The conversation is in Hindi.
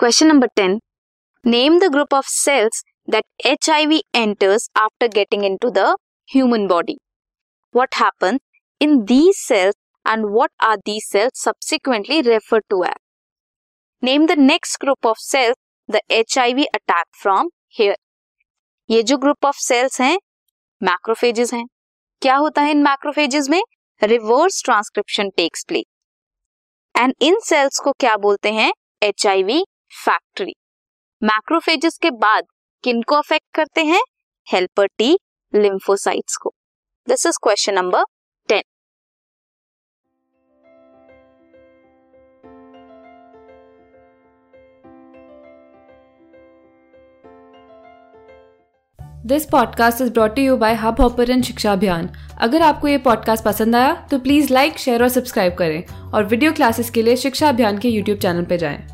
Question number ten name the group of cells that H I V enters after getting into the human body what happen in these cells and what are these cells subsequently refer to as name the next group of cells the H I V attack from here ये जो ग्रुप ऑफ़ सेल्स हैं मैक्रोफेजेस हैं. क्या होता है इन मैक्रोफेजेस में? Reverse transcription takes place and in cells को क्या बोलते हैं? H I V factory. Macrophages के बाद किनको अफेक्ट करते हैं? हेल्पर टी लिम्फोसाइट्स को। This is question number ten this podcast is brought you by Hub Hopper Shiksha Abhiyan अगर आपको ये पॉडकास्ट पसंद आया तो प्लीज़ लाइक शेयर और सब्सक्राइब करें। और वीडियो क्लासेस के लिए शिक्षा अभियान के यूट्यूब चैनल पर जाएँ।